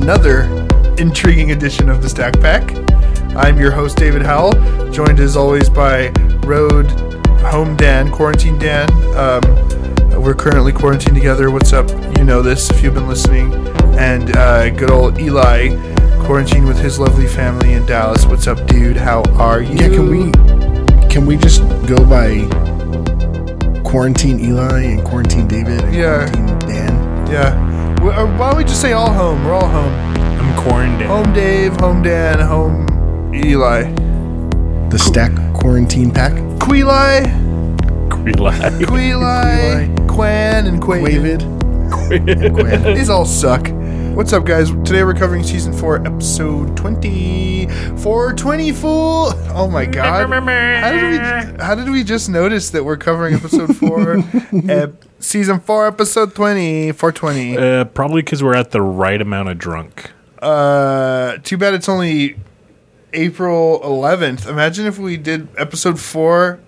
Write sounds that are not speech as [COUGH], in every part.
joining us for another intriguing edition of the Stack Pack. I'm your host, David Howell, joined as always by Road Home Dan, Quarantine Dan. Um, we're currently quarantined together. What's up? You know this if you've been listening. And uh, good old Eli, quarantined with his lovely family in Dallas. What's up, dude? How are you? Yeah, can we can we just go by quarantine Eli and quarantine David and Yeah. quarantine Dan? Yeah. Well, uh, Why don't we just say all home? We're all home. I'm quarantined. Home Dave, home Dan, home Eli. The stack quarantine pack. Queli, Relax. Queli, Quan, and Quavid. Quavid. Quavid. [LAUGHS] These all suck. What's up, guys? Today we're covering season four, episode twenty. Four twenty, fool! [LAUGHS] Oh my god! [LAUGHS] How did we? How did we just notice that we're covering episode four, ep- season four, episode twenty? Four twenty. Uh, probably because we're at the right amount of drunk. Uh, too bad it's only April 11th. Imagine if we did episode 4.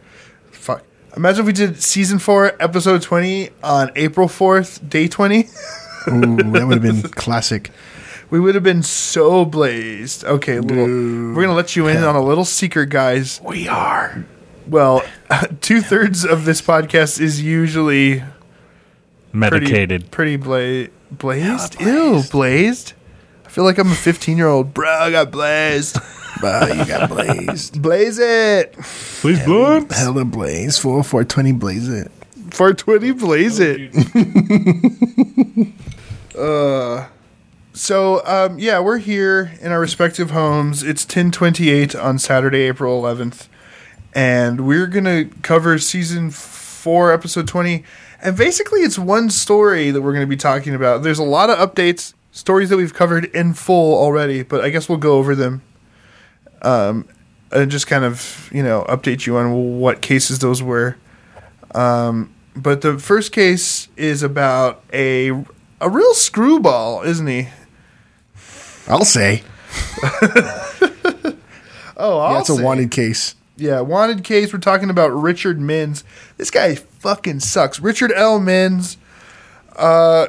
Fuck. Imagine if we did season 4, episode 20 on April 4th, day 20. [LAUGHS] Ooh, that would have been classic. We would have been so blazed. Okay, little, we're going to let you in on a little secret, guys. We are. Well, [LAUGHS] two thirds of this podcast is usually pretty, Medicated. pretty bla- blazed. Ew, blazed. I feel like I'm a [LAUGHS] 15 year old. Bro, I got blazed. Wow, you got blazed. [LAUGHS] Blaze it. Please, blood. Hella blaze. Full 420 blaze it. 420 blaze it. [LAUGHS] uh so um yeah, we're here in our respective homes. It's 1028 on Saturday, April 11th. And we're going to cover season 4 episode 20. And basically it's one story that we're going to be talking about. There's a lot of updates, stories that we've covered in full already, but I guess we'll go over them. Um and just kind of, you know, update you on what cases those were. Um, but the first case is about a a real screwball, isn't he? I'll say. [LAUGHS] Oh, I'll That's a say. wanted case. Yeah, wanted case. We're talking about Richard Minns. This guy fucking sucks. Richard L. Minns, uh,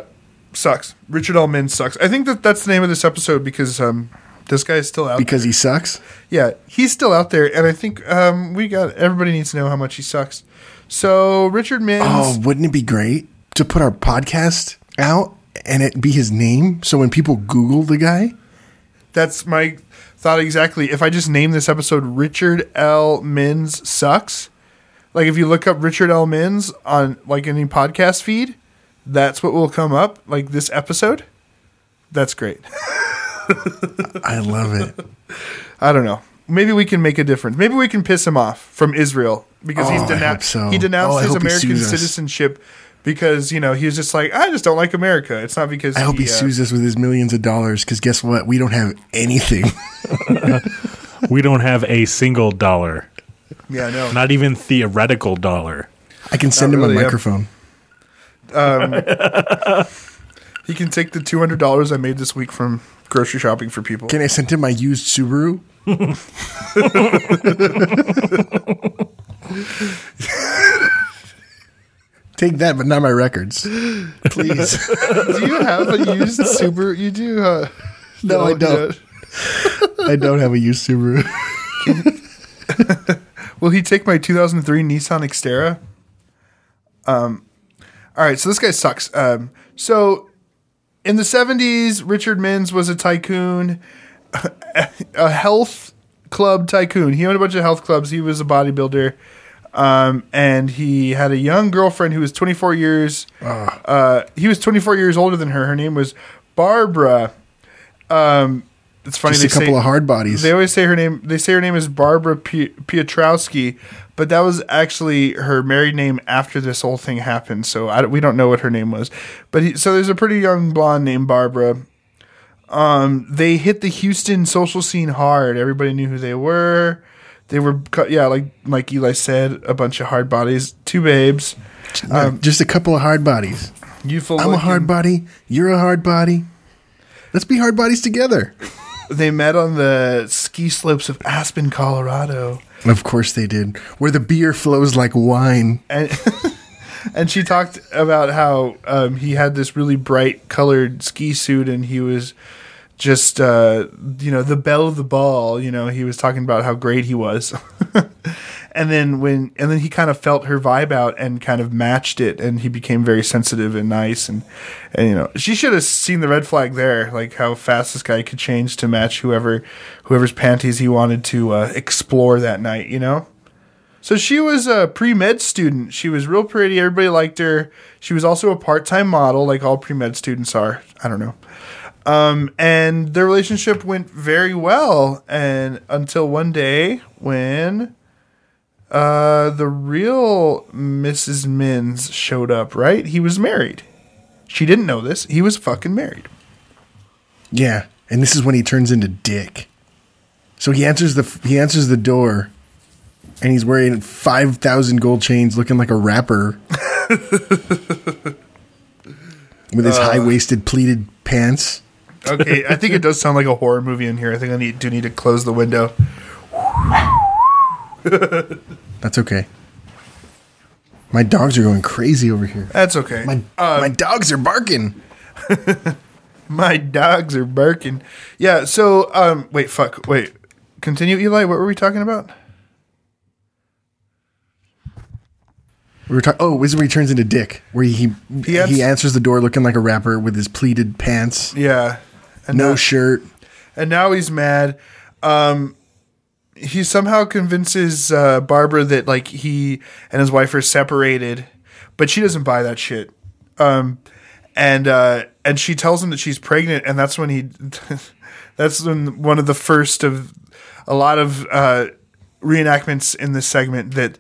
sucks. Richard L. Minns sucks. I think that that's the name of this episode because um, this guy is still out. Because he sucks. yeah, he's still out there, and I think um, we got everybody needs to know how much he sucks. So Richard Minns. Oh, wouldn't it be great to put our podcast out and it be his name? So when people Google the guy, That's my thought exactly. If I just name this episode Richard L. Minns sucks, like if you look up Richard L. Minns on like any podcast feed, that's what will come up. Like this episode. That's great. I love it. [LAUGHS] I don't know. Maybe we can make a difference. Maybe we can piss him off from Israel because he's Oh, dena- so. he denounced Oh, his American sues us. Citizenship because you know he was just like I just don't like America. It's not because I hope he uh, sues us with his millions of dollars because guess what? We don't have anything. [LAUGHS] We don't have a single dollar. Yeah, no. Not even theoretical dollar. I can send him really, a yeah. microphone. [LAUGHS] He can take the two hundred dollars I made this week from grocery shopping for people. Can I send him my used Subaru? [LAUGHS] Take that, but not my records, [LAUGHS] please. do you have a used Subaru? You do? Uh, No, I don't. [LAUGHS] I don't have a used Subaru. [LAUGHS] Will he take my 2003 Nissan Xterra? Um, all right, so this guy sucks. Um, so in the 70s, Richard Minns was a tycoon, a health club tycoon. He owned a bunch of health clubs. He was a bodybuilder. Um, and he had a young girlfriend who was 24 years. Uh, he was 24 years older than her. Her name was Barbara. Um, it's funny. Just they a couple say- of hard bodies. they always say her name. They say her name is Barbara P- Piotrowski, but that was actually her married name after this whole thing happened. So I, we don't know what her name was. But he, so there's a pretty young blonde named Barbara. Um, they hit the Houston social scene hard. Everybody knew who they were. They were, yeah, like like Eli said, a bunch of hard bodies, two babes. No, just a couple of hard bodies. Youthful. I'm a hard body. You're a hard body. Let's be hard bodies together. They met on the ski slopes of Aspen, Colorado. Of course they did. Where the beer flows like wine. and [LAUGHS] and she talked about how um, he had this really bright colored ski suit and he was just uh, you know the belle of the ball you know he was talking about how great he was [LAUGHS] and then when and then he kind of felt her vibe out and kind of matched it and he became very sensitive and nice and and you know she should have seen the red flag there like how fast this guy could change to match whoever whoever's panties he wanted to uh, explore that night you know so she was a pre med student. She was real pretty. Everybody liked her. She was also a part time model, like all pre med students are. I don't know. Um, and their relationship went very well, and until one day when uh, the real Mrs. Minns showed up. Right, he was married. She didn't know this. He was fucking married. Yeah, and this is when he turns into Dick. So he answers the he answers the door, and he's wearing five thousand gold chains, looking like a rapper, [LAUGHS] with his high waisted pleated pants. Okay, I think it does sound like a horror movie in here. I think I need do need to close the window. [LAUGHS] That's okay. My dogs are going crazy over here. That's okay. My my dogs are barking. [LAUGHS] My dogs are barking. Yeah. So, um, wait, fuck, wait. Continue, Eli. What were we talking about? We were talking. Oh, this is where he turns into Dick, where he he, He ans- answers the door looking like a rapper with his pleated pants, Yeah. And no now, shirt. and now he's mad. Um, he somehow convinces uh, Barbara that like he and his wife are separated, but she doesn't buy that shit. Um, and uh, and she tells him that she's pregnant, and that's when he. [LAUGHS] that's when one of the first of a lot of uh, reenactments in this segment that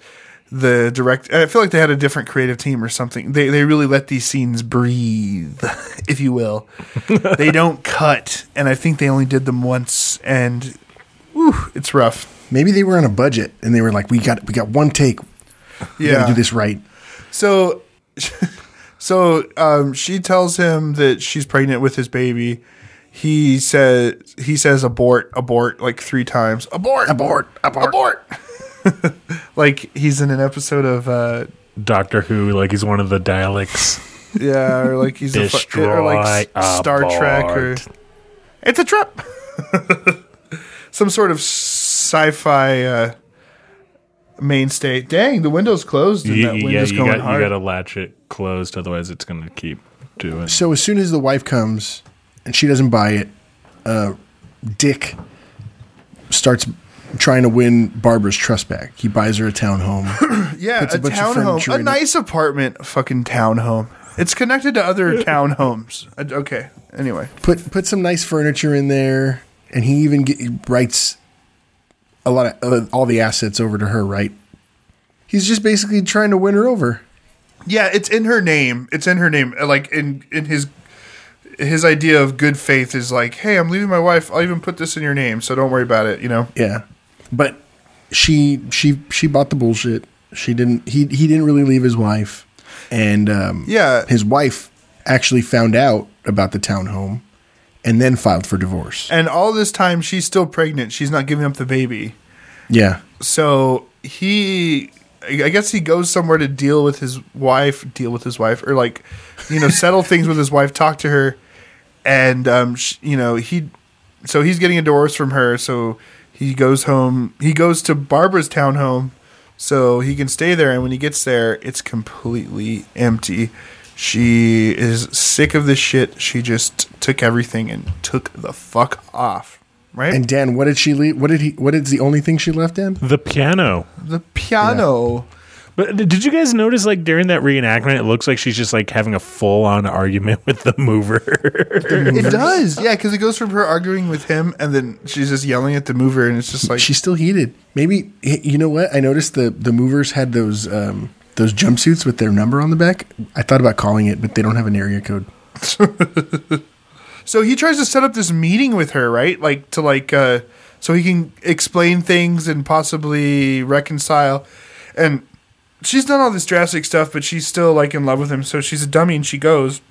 the direct. I feel like they had a different creative team or something. They they really let these scenes breathe, [LAUGHS] if you will. [LAUGHS] they don't cut, and I think they only did them once, and whew, it's rough. Maybe they were on a budget and they were like, "We got we got one take. We got to do this right." So, [LAUGHS] so um, she tells him that she's pregnant with his baby. He says he says abort, abort like three times. Abort, Abort, abort. abort. [LAUGHS] like he's in an episode of uh, Doctor Who, like he's one of the Daleks. yeah, or like he's a fu- or like Destroy, S- Star Trek or it's a trap. [LAUGHS] Some sort of sci-fi uh, mainstay. Dang, the window's closed and You, that yeah, window's you going got, you got to latch it closed, otherwise it's going to keep doing. So as soon as the wife comes and she doesn't buy it, uh, Dick starts trying to win Barbara's trust back. He buys her a townhome. [CLEARS THROAT] Yeah, puts a a, bunch townhome, furniture a in it. nice apartment, fucking townhome. It's connected to other [LAUGHS] townhomes. Uh, Okay, anyway, put put some nice furniture in there, and he even get, he writes a lot of uh, all the assets over to her. Right? He's just basically trying to win her over. yeah, it's in her name. It's in her name. Like in in his his idea of good faith is like, hey, I'm leaving my wife. I'll even put this in your name, so don't worry about it. You know. Yeah, but she she she bought the bullshit. She didn't. He he didn't really leave his wife, and um, Yeah. his wife actually found out about the townhome, and then filed for divorce. And all this time, she's still pregnant. She's not giving up the baby. Yeah, So he, I guess he goes somewhere to deal with his wife, deal with his wife, or like, you know, settle [LAUGHS] things with his wife, talk to her, and um, sh- you know, he, so he's getting a divorce from her. So he goes home. He goes to Barbara's townhome, so he can stay there. And when he gets there, it's completely empty. She is sick of this shit. She just took everything and took the fuck off. Right? and Dan, what did she leave? What did he? What is the only thing she left in? The piano. the piano. But did you guys notice, like during that reenactment, it looks like she's just like having a full on argument [LAUGHS] with the mover. It does, yeah, because it goes from her arguing with him, and then she's just yelling at the mover, and it's just like, She's still heated. Maybe you know what? I noticed the the movers had those um, those jumpsuits with their number on the back. I thought about calling it, but they don't have an area code. [LAUGHS] so he tries to set up this meeting with her, right? Like to like, uh, so he can explain things and possibly reconcile, and she's done all this drastic stuff, but she's still like in love with him, so she's a dummy, and she goes.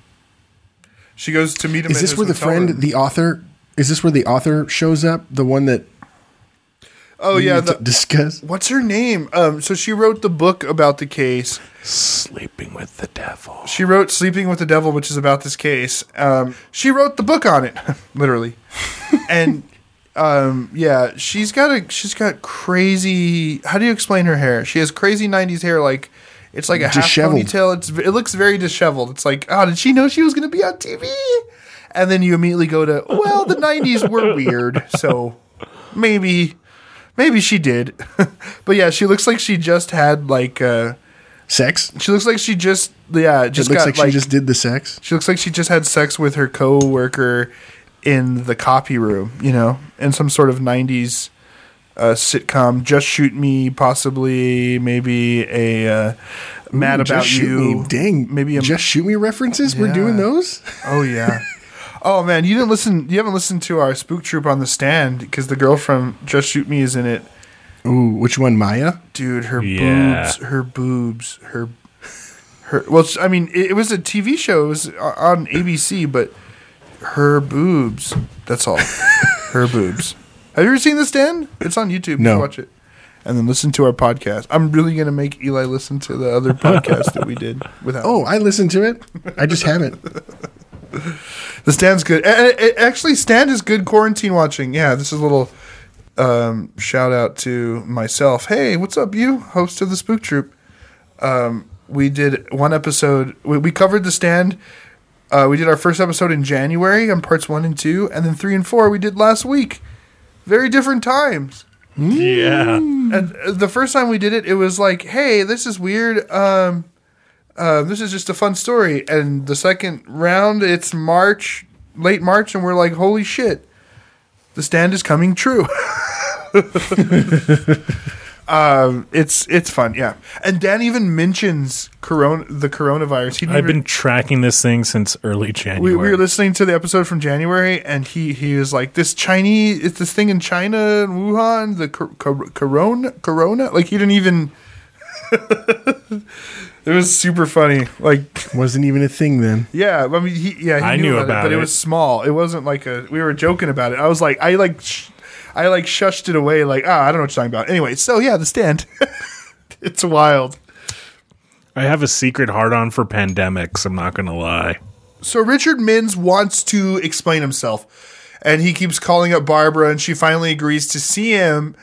She goes to meet him. Is this his where the friend, room. the author? Is this where the author shows up? The one that Oh yeah, the, discuss. what's her name? Um, so she wrote the book about the case. Sleeping with the devil. She wrote "Sleeping with the Devil," which is about this case. Um, she wrote the book on it, [LAUGHS] literally, [LAUGHS] and um, yeah, she's got a she's got crazy. How do you explain her hair? She has crazy '90s hair, like it's like a Disheveled. half ponytail. It's it looks very disheveled. It's like, oh, did she know she was going to be on TV? And then you immediately go to, well, the '90s were [LAUGHS] weird, so maybe maybe she did. [LAUGHS] but yeah, she looks like she just had like. Uh, Sex. she looks like she just yeah just it looks got like, she just did the sex. she looks like she just had sex with her coworker in the copy room, you know, in some sort of '90s uh, sitcom. Just shoot me, possibly, maybe a uh, Mad Ooh, About Just Shoot You. Me. Dang. maybe a just shoot me references. We're doing those. oh yeah. [LAUGHS] Oh man, you didn't listen. You haven't listened to our spook troop on the stand because the girl from Just Shoot Me is in it. Ooh, which one, Maya? Dude, her Yeah. boobs, her boobs, her, her. Well, I mean, it, it was a TV show. It was on ABC, but her boobs. That's all. [LAUGHS] her boobs. Have you ever seen The Stand? It's on YouTube. No. can watch it, and then listen to our podcast. I'm really gonna make Eli listen to the other podcast that we did without. Oh, I listened to it. I just haven't. [LAUGHS] The Stand's good. Actually, Stand is good quarantine watching. Yeah, this is a little um, shout out to myself. Hey, what's up, you host of the Spook Troop? Um, we did one episode. We, we covered The Stand. Uh, we did our first episode in January on parts one and two, and then three and four we did last week. Very different times. Yeah. And uh, the first time we did it, it was like, "Hey, this is weird. Um, uh, this is just a fun story." And the second round, it's March, late March, and we're like, "Holy shit, the stand is coming true." [LAUGHS] [LAUGHS] um, it's it's fun, yeah. And Dan even mentions corona, the coronavirus. He didn't I've even- been tracking this thing since early January. we were listening to the episode from January, and he he was like, "This Chinese, it's this thing in China, Wuhan, the cor- cor- corona, corona." Like he didn't even. [LAUGHS] it was super funny. Like, [LAUGHS] Wasn't even a thing then. yeah, I mean, he yeah, he I knew, knew about, about it, but it. it. was small. It wasn't like a. We were joking about it. I was like, I like, sh- I like shushed it away. Like, ah, I don't know what you're talking about. Anyway, so yeah, the stand. [LAUGHS] it's wild. I have a secret hard on for pandemics. I'm not going to lie. So Richard Minns wants to explain himself, and he keeps calling up Barbara, and she finally agrees to see him,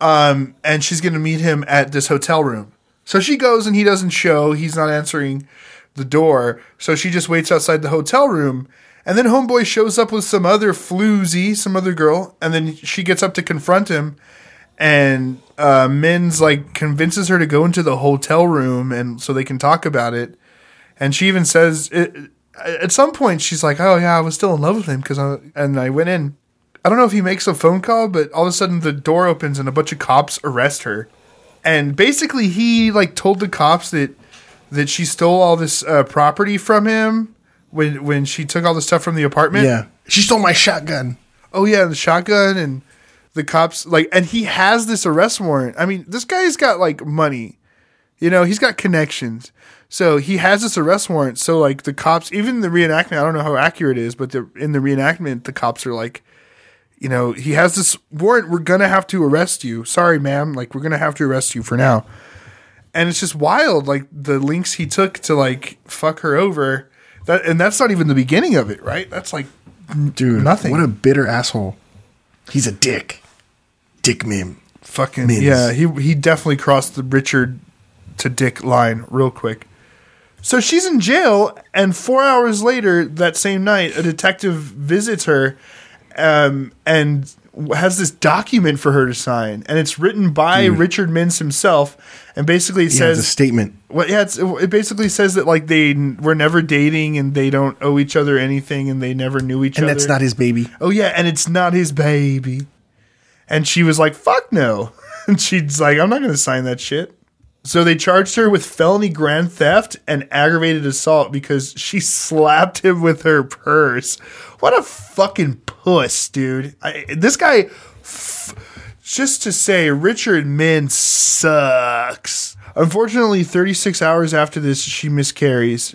um, and she's going to meet him at this hotel room. So she goes, and he doesn't show. He's not answering the door, so she just waits outside the hotel room. And then Homeboy shows up with some other floozy, some other girl, and then she gets up to confront him, and uh, Minns like convinces her to go into the hotel room, and so they can talk about it. And she even says it, at some point she's like, "Oh yeah, I was still in love with him because I and I went in." I don't know if he makes a phone call, but all of a sudden the door opens and a bunch of cops arrest her. And basically, he like told the cops that that she stole all this uh, property from him when when she took all the stuff from the apartment. Yeah. She stole my shotgun. Oh yeah, the shotgun and the cops like, and he has this arrest warrant. I mean, this guy's got like money. You know, he's got connections. So he has this arrest warrant. So like the cops, even the reenactment, I don't know how accurate it is, but the, in the reenactment, the cops are like, you know, he has this warrant. We're gonna have to arrest you. Sorry, ma'am. Like we're gonna have to arrest you for now. And it's just wild, like the links he took to like fuck her over. That and that's not even the beginning of it, right? That's like Dude, Nothing. What a bitter asshole. He's a dick. Dick meme. fucking Minns. yeah. He he definitely crossed the Richard to Dick line real quick. So she's in jail, and four hours later, that same night, a detective visits her, um, and has this document for her to sign, and it's written by hmm. Richard Minns himself, and basically it Yeah, it's a statement. well, yeah, it's, it basically says that like they n- were never dating and they don't owe each other anything and they never knew each And other. And that's not his baby. oh yeah, and it's not his baby. And she was like, "Fuck no," [LAUGHS] and she's like, "I'm not going to sign that shit." So they charged her with felony grand theft and aggravated assault because she [LAUGHS] slapped him with her purse. What a fucking puss, dude! I, this guy. F- just to say, Richard Min sucks. Unfortunately, 36 hours after this, she miscarries,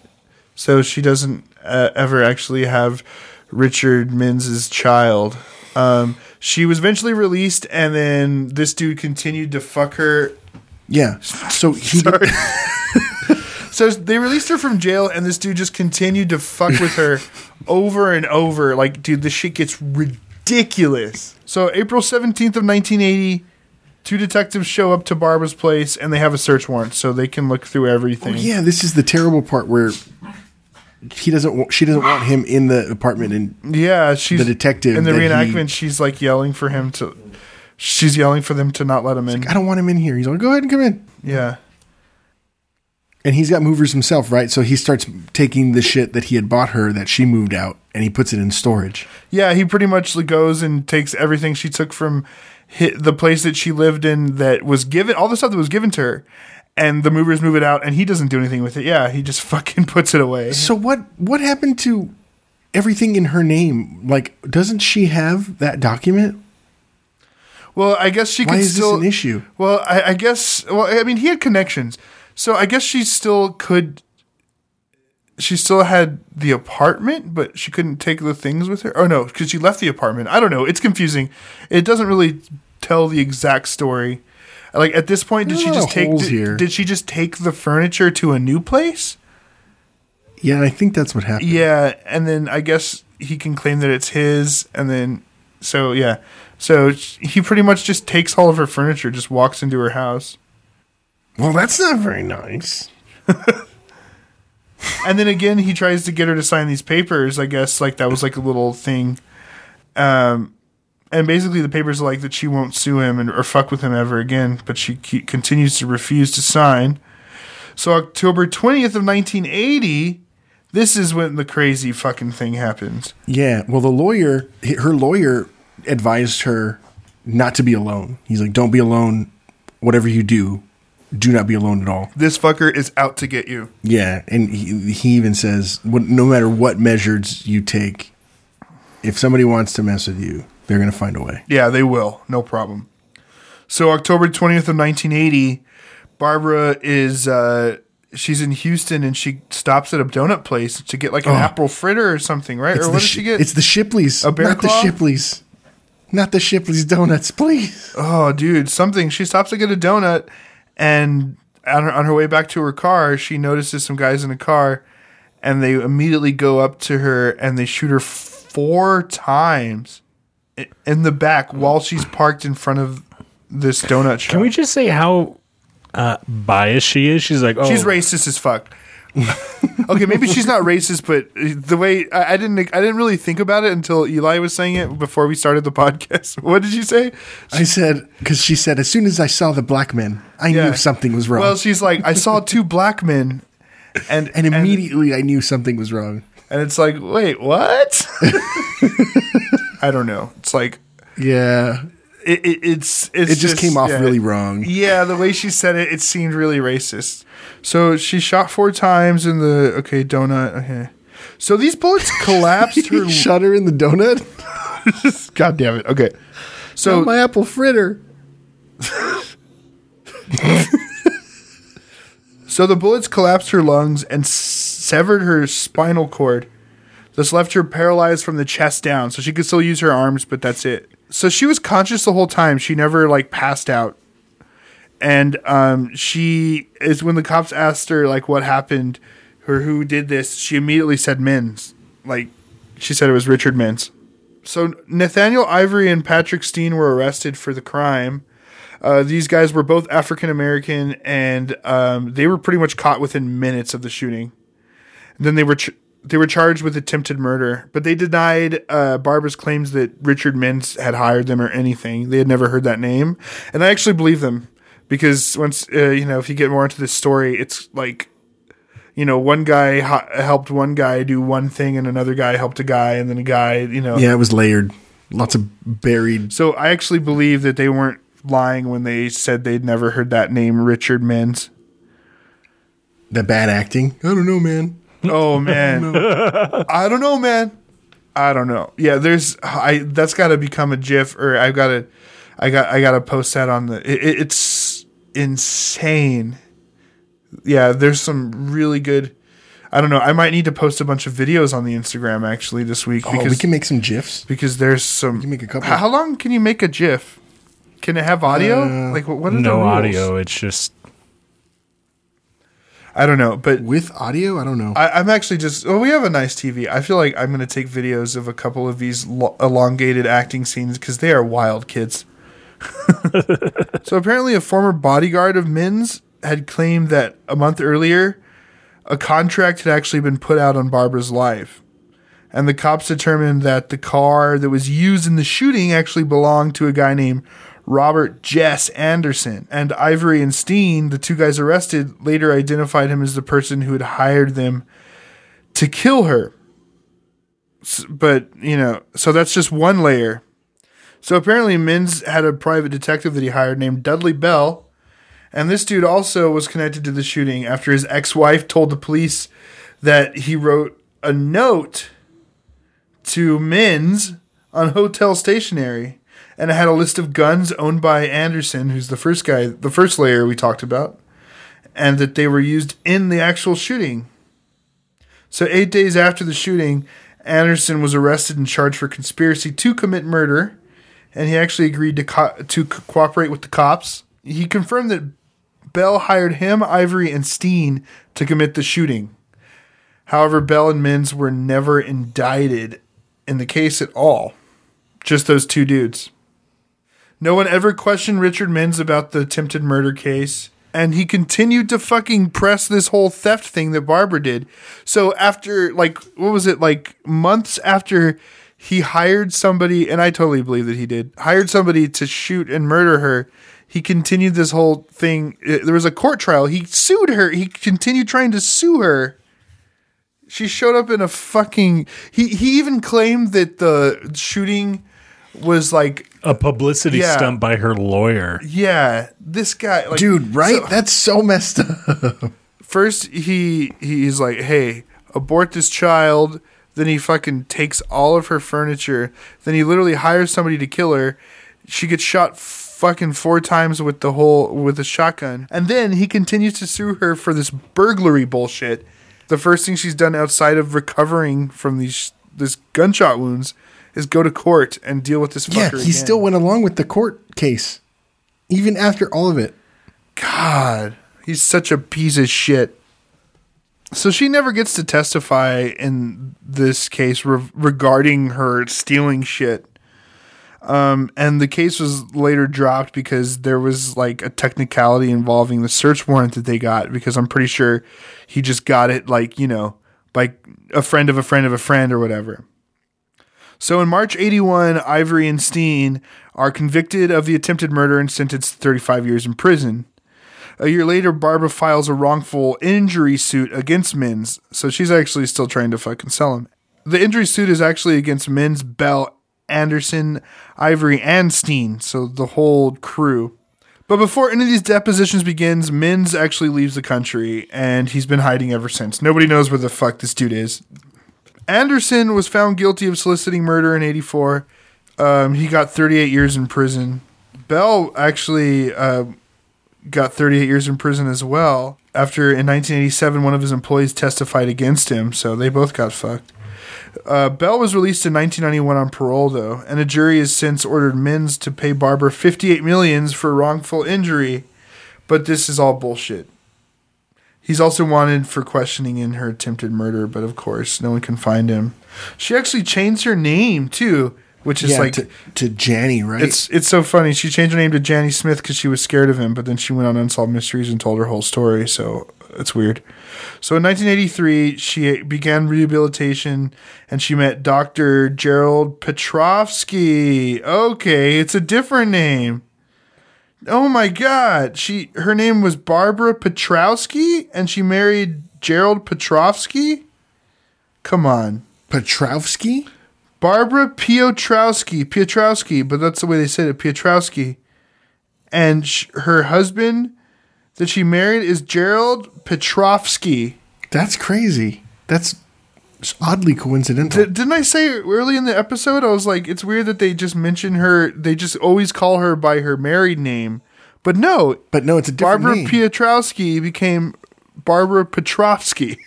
so she doesn't uh, ever actually have Richard Minns's child. Um, she was eventually released, and then this dude continued to fuck her. Yeah. So [LAUGHS] he [LAUGHS] so they released her from jail, and this dude just continued to fuck with her [LAUGHS] over and over. Like, dude, this shit gets ridiculous. So April seventeenth of nineteen eighty. Two detectives show up to Barbara's place and they have a search warrant, so they can look through everything. Oh, yeah, this is the terrible part where he doesn't. wa- She doesn't want him in the apartment, and Yeah, she's The detective in the that he- reenactment. she's like yelling for him to. She's yelling for them to not let him in. I don't want him in here. He's like, go ahead and come in. Yeah, And he's got movers himself, right? So he starts taking the shit that he had bought her that she moved out, and he puts it in storage. yeah. He pretty much goes and takes everything she took from the place that she lived in that was given all the stuff that was given to her, and the movers move it out, and he doesn't do anything with it. Yeah, he just [LAUGHS] fucking puts it away. So what? What happened to everything in her name? Like, doesn't she have that document? Well, I guess she Why could is still. this an issue? Well, I, I guess. Well, I mean, he had connections, so I guess she still could. She still had the apartment, but she couldn't take the things with her. Oh no, because she left the apartment. I don't know. It's confusing. It doesn't really tell the exact story. Like at this point, did There's she just take? Did, did she just take the furniture to a new place? Yeah, I think that's what happened. Yeah, and then I guess he can claim that it's his, and then so yeah, so he pretty much just takes all of her furniture, just walks into her house. Well, that's not very nice. [LAUGHS] And then again, he tries to get her to sign these papers. I guess like that was like a little thing. Um, and basically the papers are like that she won't sue him and or fuck with him ever again. But she ke- continues to refuse to sign. So October twentieth of nineteen eighty, this is when the crazy fucking thing happens. Yeah. Well, the lawyer, her lawyer, advised her not to be alone. He's like, "Don't be alone. Whatever you do, do not be alone at all." This fucker is out to get you. Yeah, and he, he even says, no matter what measures you take, if somebody wants to mess with you, they're going to find a way. Yeah, they will. No problem. So October 20th of 1980, Barbara is uh she's in Houston and she stops at a donut place to get like an apple fritter or something, right? It's or what did Sh- she get? It's the Shipleys, A bear not the? Shipleys, not the Shipleys donuts, please. oh, dude, something. She stops to get a donut and on her, on her way back to her car, she notices some guys in a car and they immediately go up to her and they shoot her four times in the back while she's parked in front of this donut shop. Can we just say how uh, biased she is? She's like, oh, She's racist as fuck. [LAUGHS] okay, maybe she's not racist, but the way I, I didn't, I didn't really think about it until Eli was saying it before we started the [LAUGHS] podcast. What did you say? I said because she said as soon as I saw the black men, I Yeah. knew something was wrong, Well, she's like, I saw two black men, and and immediately I knew something was wrong. and it's like, wait, what? [LAUGHS] I don't know. It's like Yeah, it, it it's, it's it just, came off yeah. really wrong. Yeah, the way she said it, it seemed really racist. So she shot four times in the okay donut. Okay, so these bullets [LAUGHS] collapsed her. He shot her in the donut. [LAUGHS] God damn it. Okay, So so my apple fritter. [LAUGHS] so the bullets collapsed her lungs and s- severed her spinal cord. This left her paralyzed from the chest down, so she could still use her arms, but that's it. So she was conscious the whole time. She never like passed out. And um, she is when the cops asked her like what happened or who did this, she immediately said Minns. Like she said it was Richard Minns. So Nathaniel Ivory and Patrick Steen were arrested for the crime. Uh, these guys were both African American, and um, they were pretty much caught within minutes of the shooting. And then they were ch- they were charged with attempted murder, but they denied uh, Barbara's claims that Richard Minns had hired them or anything. They had never heard that name, and I actually believe them because once uh, you know, if you get more into this story, it's like you know, one guy ha- helped one guy do one thing, and another guy helped a guy, and then a guy, you know, Yeah, it was layered. Lots of buried. So I actually believe that they weren't lying when they said they'd never heard that name, Richard Minns. The bad acting. I don't know, man. Oh man, [LAUGHS] I don't know, man. I don't know. Yeah, there's I. That's got to become a GIF, or I've got to, I got, I got to post that on the. It- it's insane. Yeah, there's some really good. I don't know. I might need to post a bunch of videos on the Instagram actually this week Oh, because we can make some gifs. because there's some. can make a couple. How, how long can you make a GIF? Can it have audio? Uh, like what? What are the no rules? audio. It's just I don't know, but With audio, I don't know. I, I'm actually just. Well, we have a nice TV. I feel like I'm going to take videos of a couple of these lo- elongated acting scenes because they are wild kids. [LAUGHS] so apparently, a former bodyguard of Min's had claimed that a month earlier, a contract had actually been put out on Barbara's life. And the cops determined that the car that was used in the shooting actually belonged to a guy named Robert Jess Anderson. And Ivory and Steen, the two guys arrested, later identified him as the person who had hired them to kill her. But, you know, so that's just one layer. So apparently, Minns had a private detective that he hired named Dudley Bell. And this dude also was connected to the shooting after his ex wife told the police that he wrote a note to Minns on hotel stationery. And it had a list of guns owned by Anderson, who's the first guy, the first layer we talked about, and that they were used in the actual shooting. So, eight days after the shooting, Anderson was arrested and charged for conspiracy to commit murder, and he actually agreed to co- to co- cooperate with the cops. He confirmed that Bell hired him, Ivory, and Steen to commit the shooting. However, Bell and Minns were never indicted in the case at all. Just those two dudes. No one ever questioned Richard Minns about the attempted murder case. And he continued to fucking press this whole theft thing that Barbara did. So after like what was it, like months after he hired somebody, and I totally believe that he did, hired somebody to shoot and murder her, he continued this whole thing. Uh, There was a court trial. He sued her. He continued trying to sue her. She showed up in a fucking. He he even claimed that the shooting was like, a publicity Yeah. stunt by her lawyer. yeah, this guy, like, Dude, right? so- That's so messed up. first he he's like, hey, abort this child. Then he fucking takes all of her furniture. Then he literally hires somebody to kill her. She gets shot fucking four times with the whole with a shotgun. And then he continues to sue her for this burglary bullshit. The first thing she's done outside of recovering from these this gunshot wounds is go to court and deal with this fucker. yeah, he again. still went along with the court case, even after all of it. God, he's such a piece of shit. So she never gets to testify in this case re- regarding her stealing shit. Um, and the case was later dropped because there was like a technicality involving the search warrant that they got because I'm pretty sure he just got it like, you know, by a friend of a friend of a friend or whatever. So in March 81, Ivory and Steen are convicted of the attempted murder and sentenced to 35 years in prison. A year later, Barbara files a wrongful injury suit against Minns, so she's actually still trying to fucking sell him. The injury suit is actually against Minns, Bell, Anderson, Ivory, and Steen, so the whole crew. But before any of these depositions begins, Minns actually leaves the country, and he's been hiding ever since. Nobody knows where the fuck this dude is. Anderson was found guilty of soliciting murder in 84. Um, he got 38 years in prison. Bell actually uh, got 38 years in prison as well. After in 1987, one of his employees testified against him, so they both got fucked. Uh, Bell was released in 1991 on parole, though, and a jury has since ordered Minns to pay Barber 58 millions for wrongful injury. But this is all bullshit. He's also wanted for questioning in her attempted murder, but of course, no one can find him. She actually changed her name too, which is yeah, like to, to Janny, right? it's it's so funny. She changed her name to Janny Smith because she was scared of him, but then she went on Unsolved Mysteries and told her whole story. So it's weird. So in 1983, she began rehabilitation and she met Dr. Gerald Petrovsky. Okay, it's a different name. Oh my God! She her name was Barbara Petrowski, and she married Gerald Petrovsky. Come on. Petrovsky? Barbara Piotrowski, Piotrowski, but that's the way they said it, Piotrowski. And sh- her husband that she married is Gerald Petrovsky. That's crazy. That's oddly coincidental. D- didn't I say early in the episode? I was like, it's weird that they just mention her. They just always call her by her married name, but no, but no, it's a different Barbara name. Piotrowski became Barbara Petrovsky.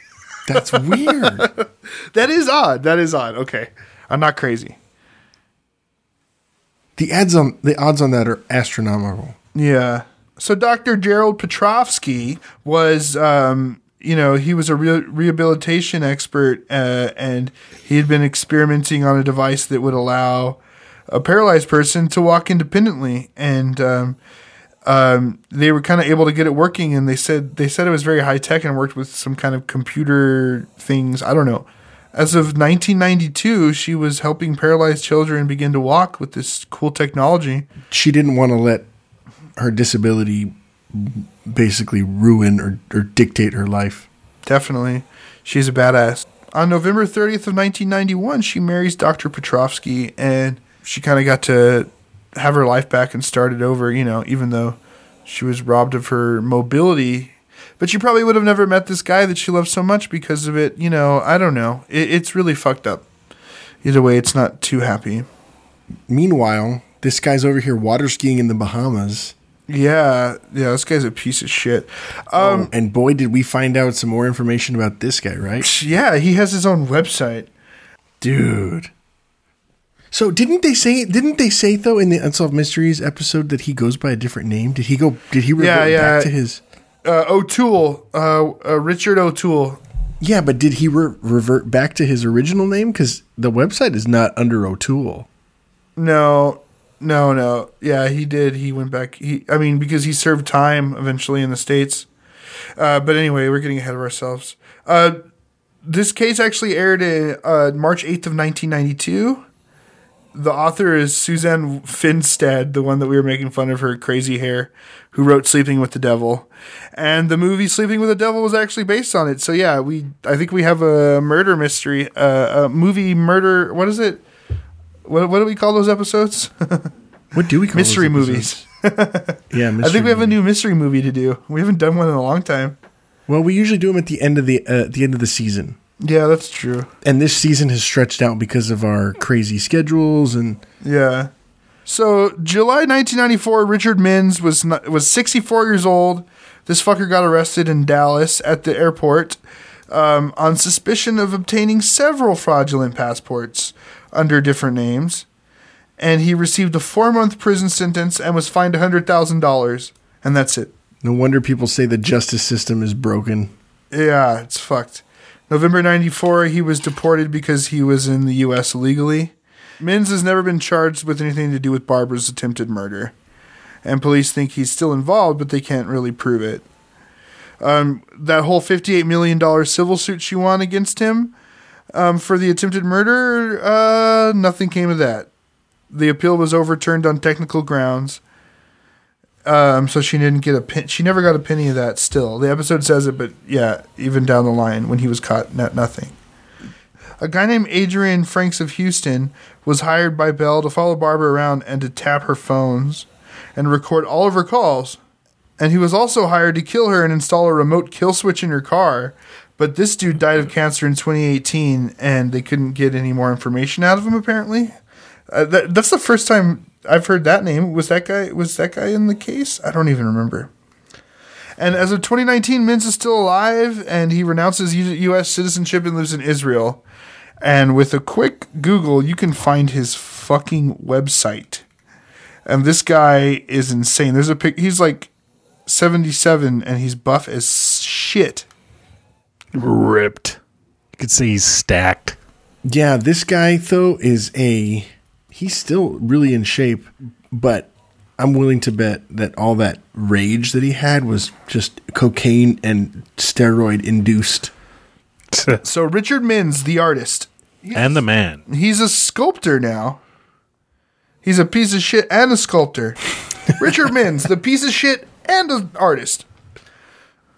That's weird. [LAUGHS] That is odd. That is odd. Okay. I'm not crazy. the ads on the odds on that are astronomical. Yeah. So Dr. Gerald Petrovsky was, um, you know, he was a re- rehabilitation expert, uh, and he had been experimenting on a device that would allow a paralyzed person to walk independently, and um, um, they were kind of able to get it working. And they said they said it was very high tech and worked with some kind of computer things. I don't know. As of 1992, she was helping paralyzed children begin to walk with this cool technology. She didn't want to let her disability basically ruin or, or dictate her life. Definitely. She's a badass. On November 30th of 1991, she marries Dr. Petrovsky and she kind of got to have her life back and started over, you know, even though she was robbed of her mobility. But she probably would have never met this guy that she loved so much because of it. You know, I don't know. It, it's really fucked up. Either way, it's not too happy. Meanwhile, this guy's over here water skiing in the Bahamas. Yeah, yeah, this guy's a piece of shit. Um, oh, and boy, did we find out some more information about this guy, right? [LAUGHS] Yeah, he has his own website. Dude. So didn't they say didn't they say though in the Unsolved Mysteries episode that he goes by a different name? Did he go did he revert Yeah, yeah. back to his Uh, O'Toole, uh, uh, Richard O'Toole. Yeah, but did he re- revert back to his original name cuz the website is not under O'Toole. No, no, no. Yeah, he did. He went back. He, I mean, because he served time eventually in the states. Uh, but anyway, we're getting ahead of ourselves. Uh, this case actually aired in uh, March eighth of nineteen ninety two. The author is Suzanne Finstad, the one that we were making fun of her crazy hair, who wrote "Sleeping with the Devil," and the movie "Sleeping with the Devil" was actually based on it. So yeah, we I think we have a murder mystery, uh, a movie murder. What is it? What, what do we call those episodes? What do we call mystery movies. [LAUGHS] yeah, mystery I think we have a new mystery movie to do. We haven't done one in a long time. Well, we usually do them at the end of the uh, the end of the season. Yeah, that's true. And this season has stretched out because of our crazy schedules and Yeah. So July 1994, Richard Minns was not, was 64 years old. This fucker got arrested in Dallas at the airport um, on suspicion of obtaining several fraudulent passports under different names, and he received a four month prison sentence and was fined hundred thousand dollars. And that's it. no wonder people say the justice system is broken. Yeah, it's fucked. November 94, he was deported because he was in the U.S. illegally. Minns has never been charged with anything to do with Barbara's attempted murder. And police think he's still involved, but they can't really prove it. Um, that whole $58 million civil suit she won against him um, for the attempted murder, uh, nothing came of that. The appeal was overturned on technical grounds. Um, so she didn't get a pin. She never got a penny of that. Still, the episode says it, but yeah, even down the line when he was caught, not nothing. A guy named Adrian Franks of Houston was hired by Bell to follow Barbara around and to tap her phones and record all of her calls. And he was also hired to kill her and install a remote kill switch in her car. But this dude died of cancer in 2018, and they couldn't get any more information out of him. Apparently, uh, that, that's the first time I've heard that name. Was that guy? Was that guy in the case? I don't even remember. And as of 2019, Minns is still alive, and he renounces U.S. citizenship and lives in Israel. And with a quick Google, you can find his fucking website. And this guy is insane. There's a pic. He's like 77, and he's buff as shit. Ripped. You could say he's stacked. Yeah, this guy though is a he's still really in shape, but I'm willing to bet that all that rage that he had was just cocaine and steroid induced. [LAUGHS] So Richard Minns, the artist, and the man. he's a sculptor now. He's a piece of shit and a sculptor. [LAUGHS] Richard Minns, the piece of shit and an artist.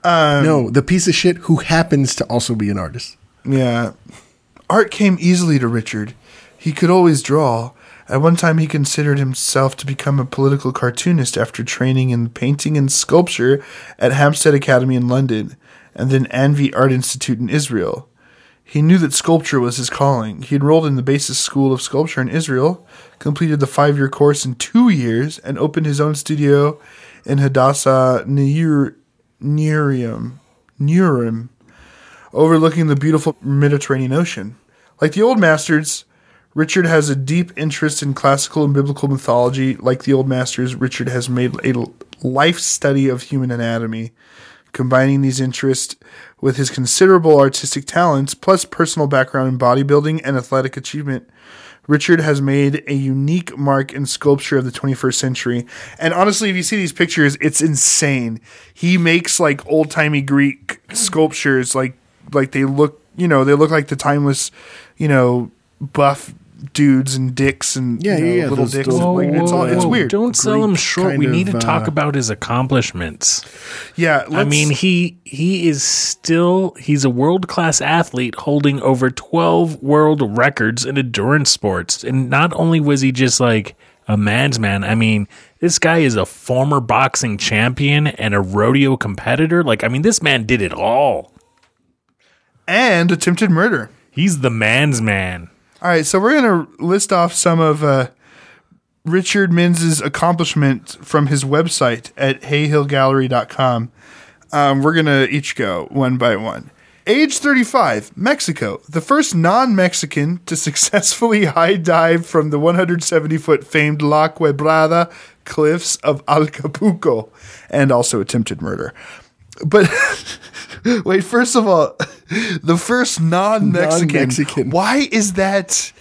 Um, no, the piece of shit who happens to also be an artist. Yeah. Art came easily to Richard. He could always draw. At one time, he considered himself to become a political cartoonist after training in painting and sculpture at Hampstead Academy in London and then Anvi Art Institute in Israel. He knew that sculpture was his calling. He enrolled in the Basis School of Sculpture in Israel, completed the five year course in two years, and opened his own studio in Hadassah Near, Nearium. Overlooking the beautiful Mediterranean Ocean. Like the old masters, Richard has a deep interest in classical and biblical mythology. Like the old masters, Richard has made a life study of human anatomy. Combining these interests with his considerable artistic talents, plus personal background in bodybuilding and athletic achievement, Richard has made a unique mark in sculpture of the 21st century. And honestly, if you see these pictures, it's insane. He makes like old timey Greek sculptures, like like they look, you know, they look like the timeless, you know, buff dudes and dicks and Yeah, you know, yeah, yeah, little those- dicks. those- Like, it's all it's weird. Don't sell him short. We kind need to talk uh, about his accomplishments. Yeah, I let's- mean, he he is still he's a world class athlete holding over twelve world records in endurance sports. And not only was he just like a man's man, I mean, this guy is a former boxing champion and a rodeo competitor. Like, I mean, this man did it all. and attempted murder. He's the man's man. All right, so we're going to list off some of uh, Richard Minns's accomplishments from his website at hayhillgallery.com. Um, we're going to each go one by one. Age 35, Mexico, the first non Mexican to [LAUGHS] successfully high dive from the 170 foot famed La Quebrada cliffs of Acapulco and also attempted murder. But [LAUGHS] wait, first of all, the first non-Mexican. Non-Mexican. Why is that?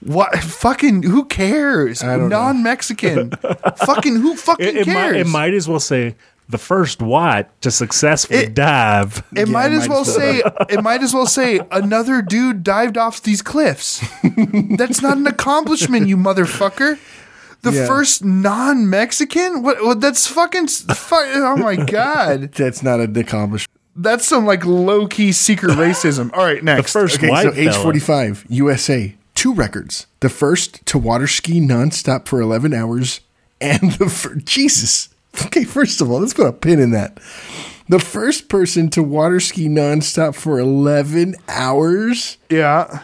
What fucking? Who cares? Non-Mexican. [LAUGHS] fucking who fucking It, it, might, cares? it might as well say the first what to successfully It- dive. It might it as might well say. It might as well say another dude dived off these cliffs. [LAUGHS] That's not an accomplishment, you motherfucker. The Yeah. first non-Mexican. What? what that's fucking. Fu- oh my god. [LAUGHS] That's not an accomplishment. That's some like low key secret [LAUGHS] racism. All right, next. The next. first Okay, white so age fella. 45, USA, two records. The first to water ski nonstop for 11 hours, and the fir- Jesus. Okay, first of all, let's put a pin in that. The first person to water ski nonstop for 11 hours. Yeah,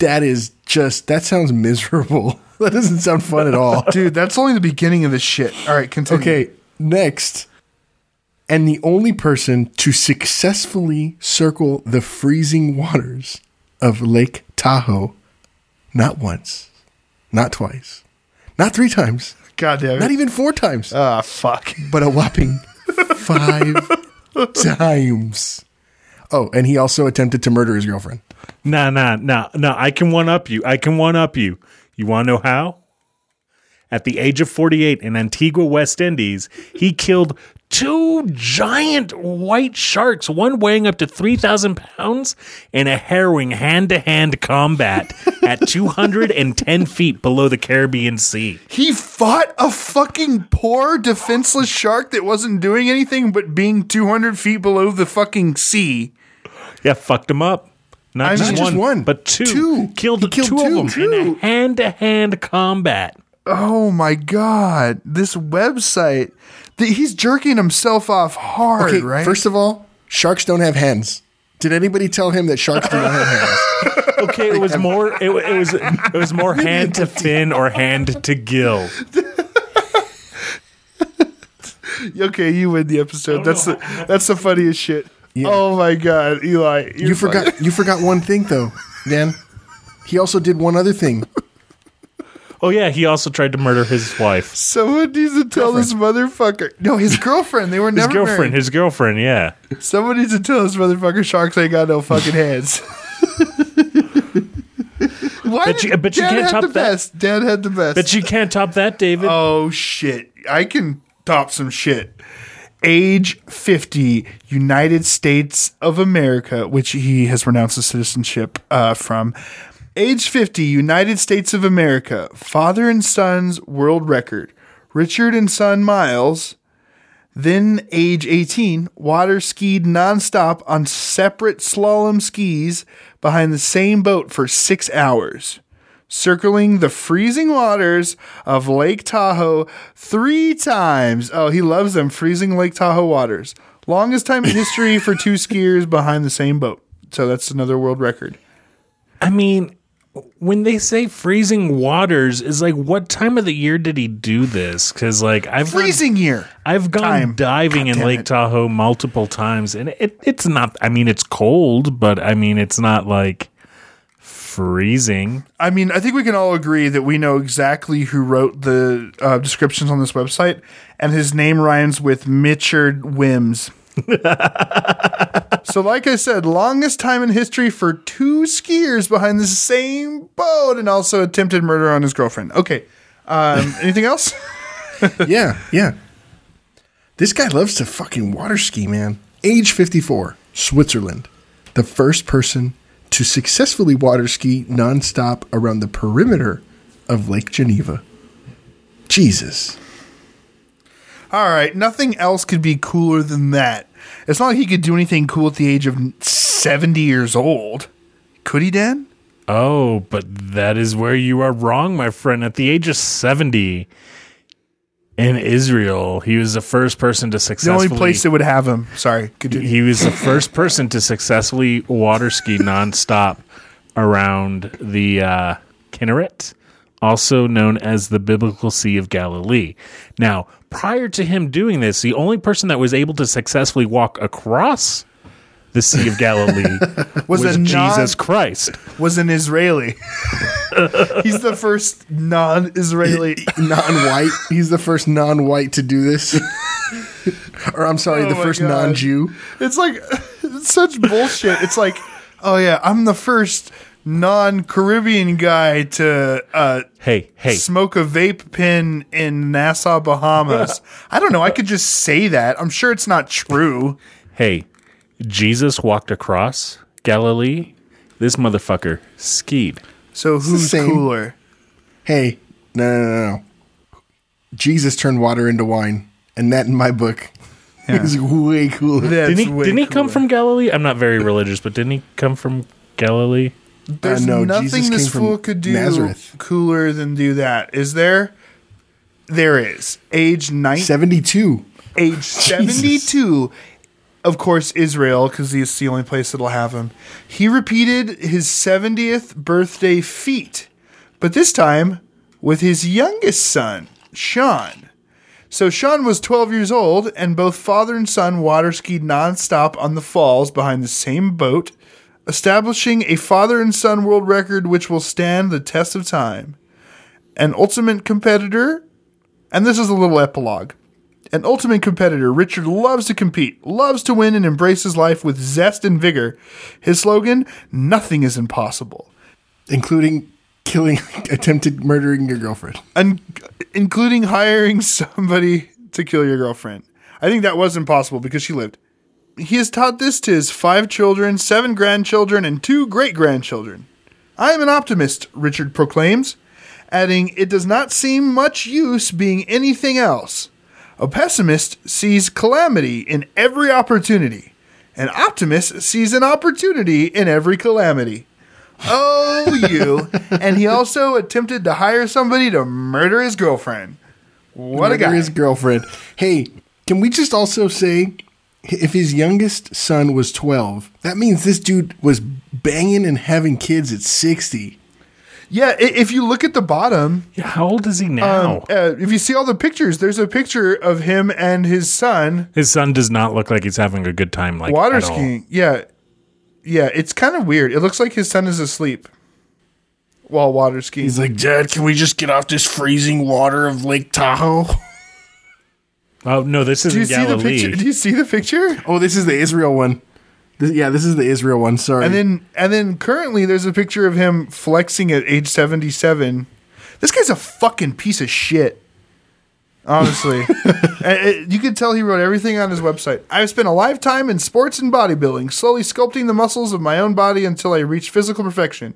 That is just, that sounds miserable. [LAUGHS] [LAUGHS] That doesn't sound fun at all. dude, that's only the beginning of this shit. All right, continue. Okay, next. And the only person to successfully circle the freezing waters of Lake Tahoe, not once, not twice, not three times, God damn it. not even four times, Ah, fuck. but a whopping [LAUGHS] five times. Oh, and he also attempted to murder his girlfriend. Nah, nah, nah, nah. I can one up you. I can one up you. You want to know how? At the age of 48 in Antigua, West Indies, he killed two giant white sharks, one weighing up to 3,000 pounds, in a harrowing hand to hand combat [LAUGHS] at 210 feet below the Caribbean Sea. He fought a fucking poor, defenseless shark that wasn't doing anything but being 200 feet below the fucking sea. Yeah, fucked him up. Not, I just, mean- one, just one. but two. Two. Killed, He killed two, two. of them in a hand to hand combat. Oh my god, this website. th- He's jerking himself off hard, Okay, right? first of all, sharks don't have hands. Did anybody tell him that sharks do not have hands? [LAUGHS] Okay, it was more. It, wa- it was. It was more [LAUGHS] hand to fin or hand to gill. [LAUGHS] okay, you win the episode. That's the that's the funniest shit. Oh my god, Eli, you're forgot. [LAUGHS] You forgot one thing though, Dan. He also did one other thing. Oh yeah, he also tried to murder his wife, Someone needs to tell this motherfucker. No, his girlfriend. They were his never girlfriend, married. his girlfriend. Yeah, Someone needs to tell this motherfucker sharks ain't got no fucking hands. [LAUGHS] Why But did you- but you Dad can't had top the that. best? Dad had the best. but you can't top that, David. Oh shit! I can top some shit. Age fifty, United States of America, which he has renounced his citizenship uh, from. Age fifty, United States of America, father and son's world record. Richard and son Miles. Then, age 18, water skied nonstop on separate slalom skis behind the same boat for six hours circling the freezing waters of Lake Tahoe three times. Oh, he loves them freezing Lake Tahoe waters. Longest time in history for two [LAUGHS] skiers behind the same boat. So that's another world record. I mean, when they say freezing waters, is like what time of the year did he do this? Because like I've Freezing year. I've gone time. diving God in Lake it. Tahoe multiple times, and it, it's not. I mean, it's cold, but I mean, it's not like freezing. I mean, I think we can all agree that we know exactly who wrote the uh, descriptions on this website, and his name rhymes with Mitchard Wims. [LAUGHS] so, like I said, longest time in history for two skiers behind the same boat, and also attempted murder on his girlfriend. Okay, um, [LAUGHS] anything else? [LAUGHS] yeah, yeah. This guy loves to fucking water ski, man. Age 54, Switzerland. The first person to successfully water ski nonstop around the perimeter of Lake Geneva. Jesus. All right, nothing else could be cooler than that. It's not like he could do anything cool at the age of 70 years old. Could he, Dan? Oh, but that is where you are wrong, my friend. At the age of seventy in Israel, he was the first person to The successfully. only place that would have him. Sorry. Continue. he was the first person to successfully water ski nonstop around the uh, Kinneret, also known as the Biblical Sea of Galilee. Now, prior to him doing this, the only person that was able to successfully walk across the Sea of Galilee [LAUGHS] was, a non- Jesus Christ. was an Israeli. [LAUGHS] [LAUGHS] He's the first non-Israeli. Non-white. He's the first non-white to do this. [LAUGHS] or I'm sorry, Oh the first God. non-Jew. It's like it's such bullshit. It's like, oh yeah, I'm the first non-Caribbean guy to uh, Hey, hey, smoke a vape pen in Nassau, Bahamas. [LAUGHS] I don't know. I could just say that. I'm sure it's not true. hey. Jesus walked across Galilee. This motherfucker skied. So who's cooler? Hey, no, no, no, no. Jesus turned water into wine, and that in my book is way cooler. That's Didn't he, way didn't he come cooler. from Galilee? I'm not very religious, but didn't he come from Galilee? There's Uh, no, nothing Jesus this fool could do Nazareth. cooler than do that. Is there? There is. Age 19. 72. age [LAUGHS] 72 of course israel because he's the only place that'll have him. He repeated his 70th birthday feat but this time with his youngest son sean. So sean was 12 years old and both father and son water skied nonstop on the falls behind the same boat establishing a father and son world record which will stand the test of time. An ultimate competitor and this is a little epilogue an ultimate competitor, Richard loves to compete, loves to win, and embraces life with zest and vigor. His slogan, Nothing is impossible, including killing, [LAUGHS] attempted murdering your girlfriend. and including hiring somebody to kill your girlfriend. I think that was impossible because she lived. He has taught this to his five children, seven grandchildren, and two great grandchildren. I am an optimist, Richard proclaims, adding, It does not seem much use being anything else. A pessimist sees calamity in every opportunity. An optimist sees an opportunity in every calamity. Oh, you. [LAUGHS] and he also attempted to hire somebody to murder his girlfriend. What a Murder guy. His girlfriend. Hey, can we just also say, if his youngest son was 12, that means this dude was banging and having kids at 60. Yeah, if you look at the bottom, Yeah, how old is he now? um, uh, if you see all the pictures, there's a picture of him and his son His son does not look like he's having a good time. Like water at all. skiing. Yeah. Yeah, it's kind of weird. It looks like his son is asleep while water skiing. He's like, Dad, can we just get off this freezing water of Lake Tahoe? Oh no, this Do you isn't see the Galilee. picture? Do you see the picture? Oh, this is the Israel one. This, yeah, this is the Israel one. Sorry. And then and then currently there's a picture of him flexing at age 77. This guy's a fucking piece of shit. Honestly. It- [LAUGHS] eh, eh, you can tell he wrote everything on his website. I've spent a lifetime in sports and bodybuilding, slowly sculpting the muscles of my own body until I reached physical perfection.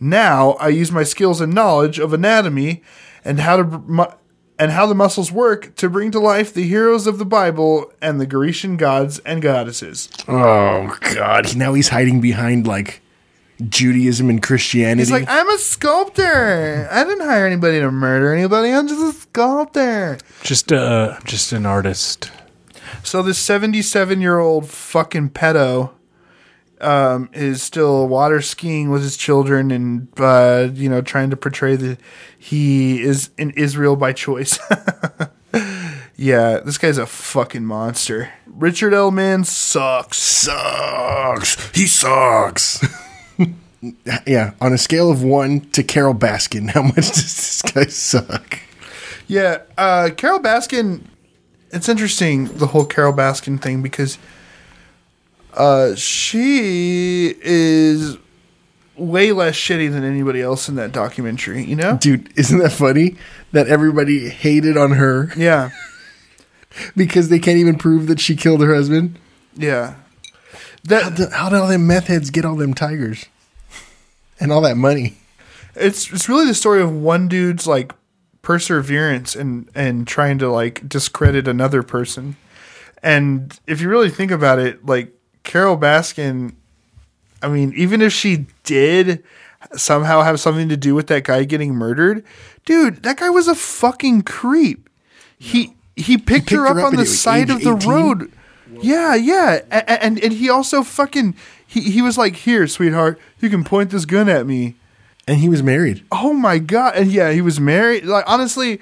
Now I use my skills and knowledge of anatomy and how to and how the muscles work to bring to life the heroes of the Bible and the Grecian gods and goddesses. oh, God. Now he's hiding behind, like, Judaism and Christianity. He's like, I'm a sculptor. I didn't hire anybody to murder anybody. I'm just a sculptor. just uh, just an artist. So this 77 year old fucking pedo um, is still water skiing with his children and uh, you know trying to portray that he is in Israel by choice. [LAUGHS] yeah, this guy's a fucking monster. Richard L. Minns sucks. Sucks. He sucks. [LAUGHS] yeah, on a scale of one to Carole Baskin, how much does this guy suck? Yeah, uh, Carole Baskin. It's interesting the whole Carole Baskin thing because uh, she is way less shitty than anybody else in that documentary. You know? Dude, isn't that funny that everybody hated on her Yeah, [LAUGHS] because they can't even prove that she killed her husband? yeah. How, That how did all them meth heads get all them tigers and all that money? it's it's really the story of one dude's like perseverance and and trying to like discredit another person. And if you really think about it, like Carole Baskin, I mean, even if she did somehow have something to do with that guy getting murdered, dude, that guy was a fucking creep. He he picked, picked her up her up on the side of the 18? road. Yeah, yeah, A- and and he also fucking he he was like, "Here, sweetheart, you can point this gun at me." And he was married. Oh my god! And yeah, he was married. Like honestly,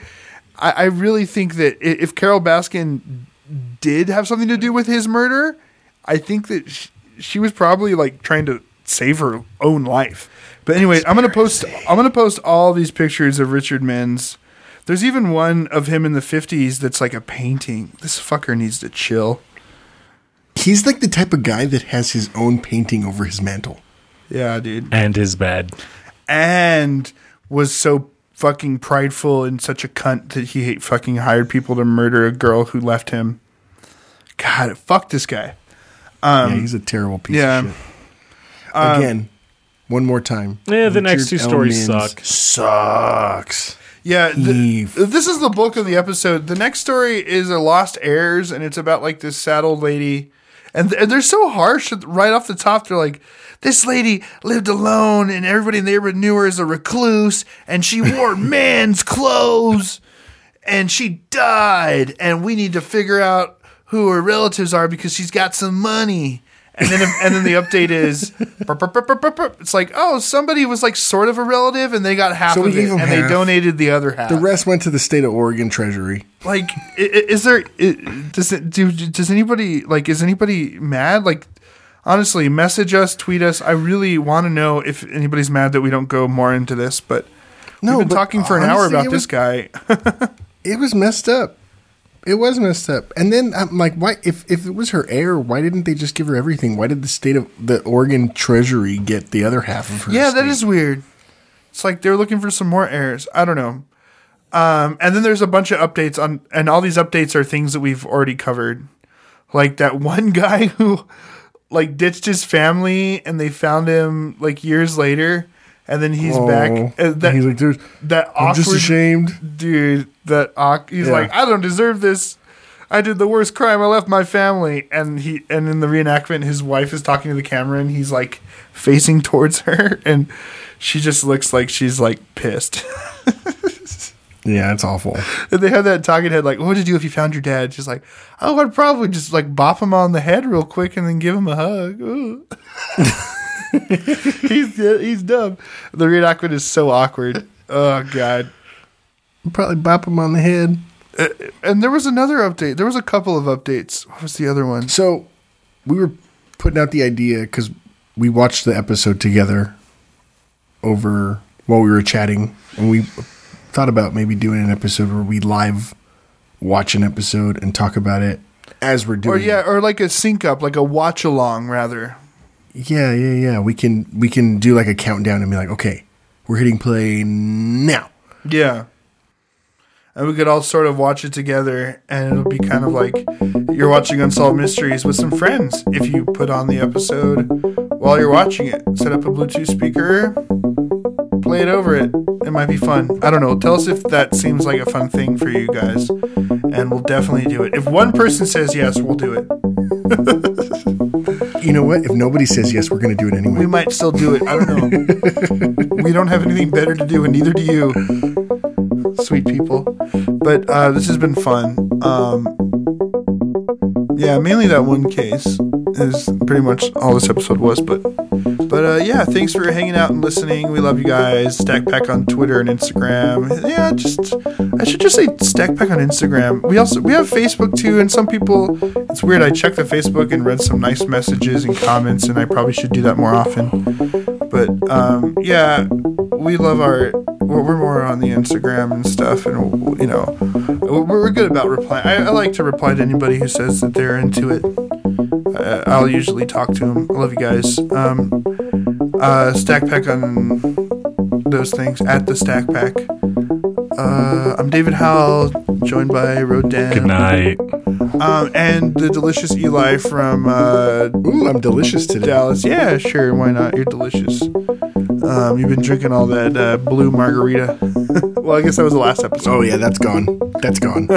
I, I really think that if Carole Baskin did have something to do with his murder, I think that she, she was probably like trying to save her own life. But anyway, I'm gonna post. I'm gonna post all these pictures of Richard Minns. There's even one of him in the 50s that's like a painting. This fucker needs to chill. He's like the type of guy that has his own painting over his mantle. Yeah, dude. And his bed. and was so fucking prideful and such a cunt that he fucking hired people to murder a girl who left him. God, fuck this guy. Um, yeah, he's a terrible piece yeah. of shit. Um, Again, one more time. Yeah, the next two stories L. Minns suck. Sucks. Yeah, th- this is the bulk of the episode. The next story is a Lost Heirs, and it's about like this sad old lady, and, th- and they're so harsh right off the top. They're like, "This lady lived alone, and everybody in the neighborhood knew her as a recluse, and she wore [LAUGHS] men's clothes, and she died, and we need to figure out who her relatives are because she's got some money." And then, and then the update is, [LAUGHS] burp, burp, burp, it's like, oh, somebody was like sort of a relative, and they got half So of it, and they donated the other half. The rest went to the state of Oregon Treasury. like, is there? Does it? Do, does anybody like? Is anybody mad? Like, honestly, message us, tweet us. I really want to know if anybody's mad that we don't go more into this. But No, we've been talking for an hour about it this was- guy. [LAUGHS] It was messed up. It was messed up. And then I'm like, why? If if it was her heir, why didn't they just give her everything? Why did the state of the Oregon Treasury get the other half of her? yeah, that estate? is weird. It's like they're looking for some more heirs. I don't know. Um, and then there's a bunch of updates on, and all these updates are things that we've already covered. Like that one [LAUGHS] guy who, like, ditched his family, and they found him like years later, and then he's Oh, back. Uh, that he's like, "There's, that I'm just ashamed." dude. That awk- he's Yeah. like, I don't deserve this. I did the worst crime. I left my family, and he and in the reenactment, his wife is talking to the camera, and he's like facing towards [LAUGHS] her, and she just looks like she's like pissed. [LAUGHS] Yeah, it's awful. and they have that talking head like, "What would you do if you found your dad?" She's like, "Oh, I'd probably just like bop him on the head real quick and then give him a hug." [LAUGHS] [LAUGHS] He's he's dumb. The reenactment is so awkward. Oh god. Probably bop him on the head. And there was another update. There was a couple of updates. What was the other one? So we were putting out the idea because we watched the episode together over while we were chatting, and we thought about maybe doing an episode where we live watch an episode and talk about it as we're doing. Or yeah, it. or like a sync up, like a watch along rather. Yeah, yeah, yeah. We can we can do like a countdown and be like, okay, we're hitting play now. Yeah. And we could all sort of watch it together, and it'll be kind of like you're watching Unsolved Mysteries with some friends. If you put on the episode while you're watching it, set up a Bluetooth speaker, play it over it. It might be fun. I don't know. Tell us if that seems like a fun thing for you guys, and we'll definitely do it. If one person says yes, we'll do it. [LAUGHS] You know what? If nobody says yes, we're going to do it anyway. We might still do it. I don't know. [LAUGHS] we don't have anything better to do, and neither do you, sweet people. But uh, this has been fun. Um, Yeah, mainly that one case is pretty much all this episode was. But but uh, yeah, thanks for hanging out and listening. We love you guys. Stack Pack on Twitter and Instagram. Yeah, just I should just say Stack Pack on Instagram. We also we have Facebook too, and some people. It's weird. I checked the Facebook and read some nice messages and comments, and I probably should do that more often. But um, yeah, we love our. We're we're more on the Instagram and stuff, and you know, we're we're good about replying. I, I like to reply to anybody who says that they're into it. Uh, I'll usually talk to them. I love you guys. Um, uh, stack pack on those things at the stack pack. Uh, I'm David Howell, joined by Rodan. Good night. Um, and the delicious Eli from uh, Ooh, I'm delicious today. Dallas. Yeah, sure. Why not? You're delicious. Um, you've been drinking all that uh, blue margarita. well, I guess that was the last episode. Oh yeah, that's gone. That's gone. [LAUGHS]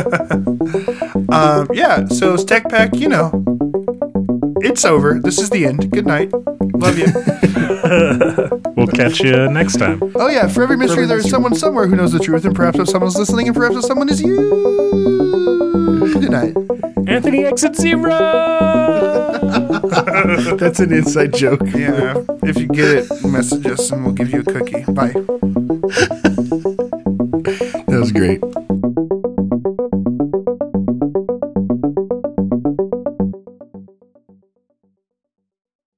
Um, yeah. So stack pack, you know, it's over. This is the end. Good night. Love you. [LAUGHS] We'll catch you next time. oh yeah. For every mystery, there's someone somewhere who knows the truth, and perhaps if someone's listening, and perhaps if someone is you. Good night. Anthony exit zero. [LAUGHS] [LAUGHS] That's an inside joke. Yeah. If you get it, message us and we'll give you a cookie. Bye. [LAUGHS] that was great.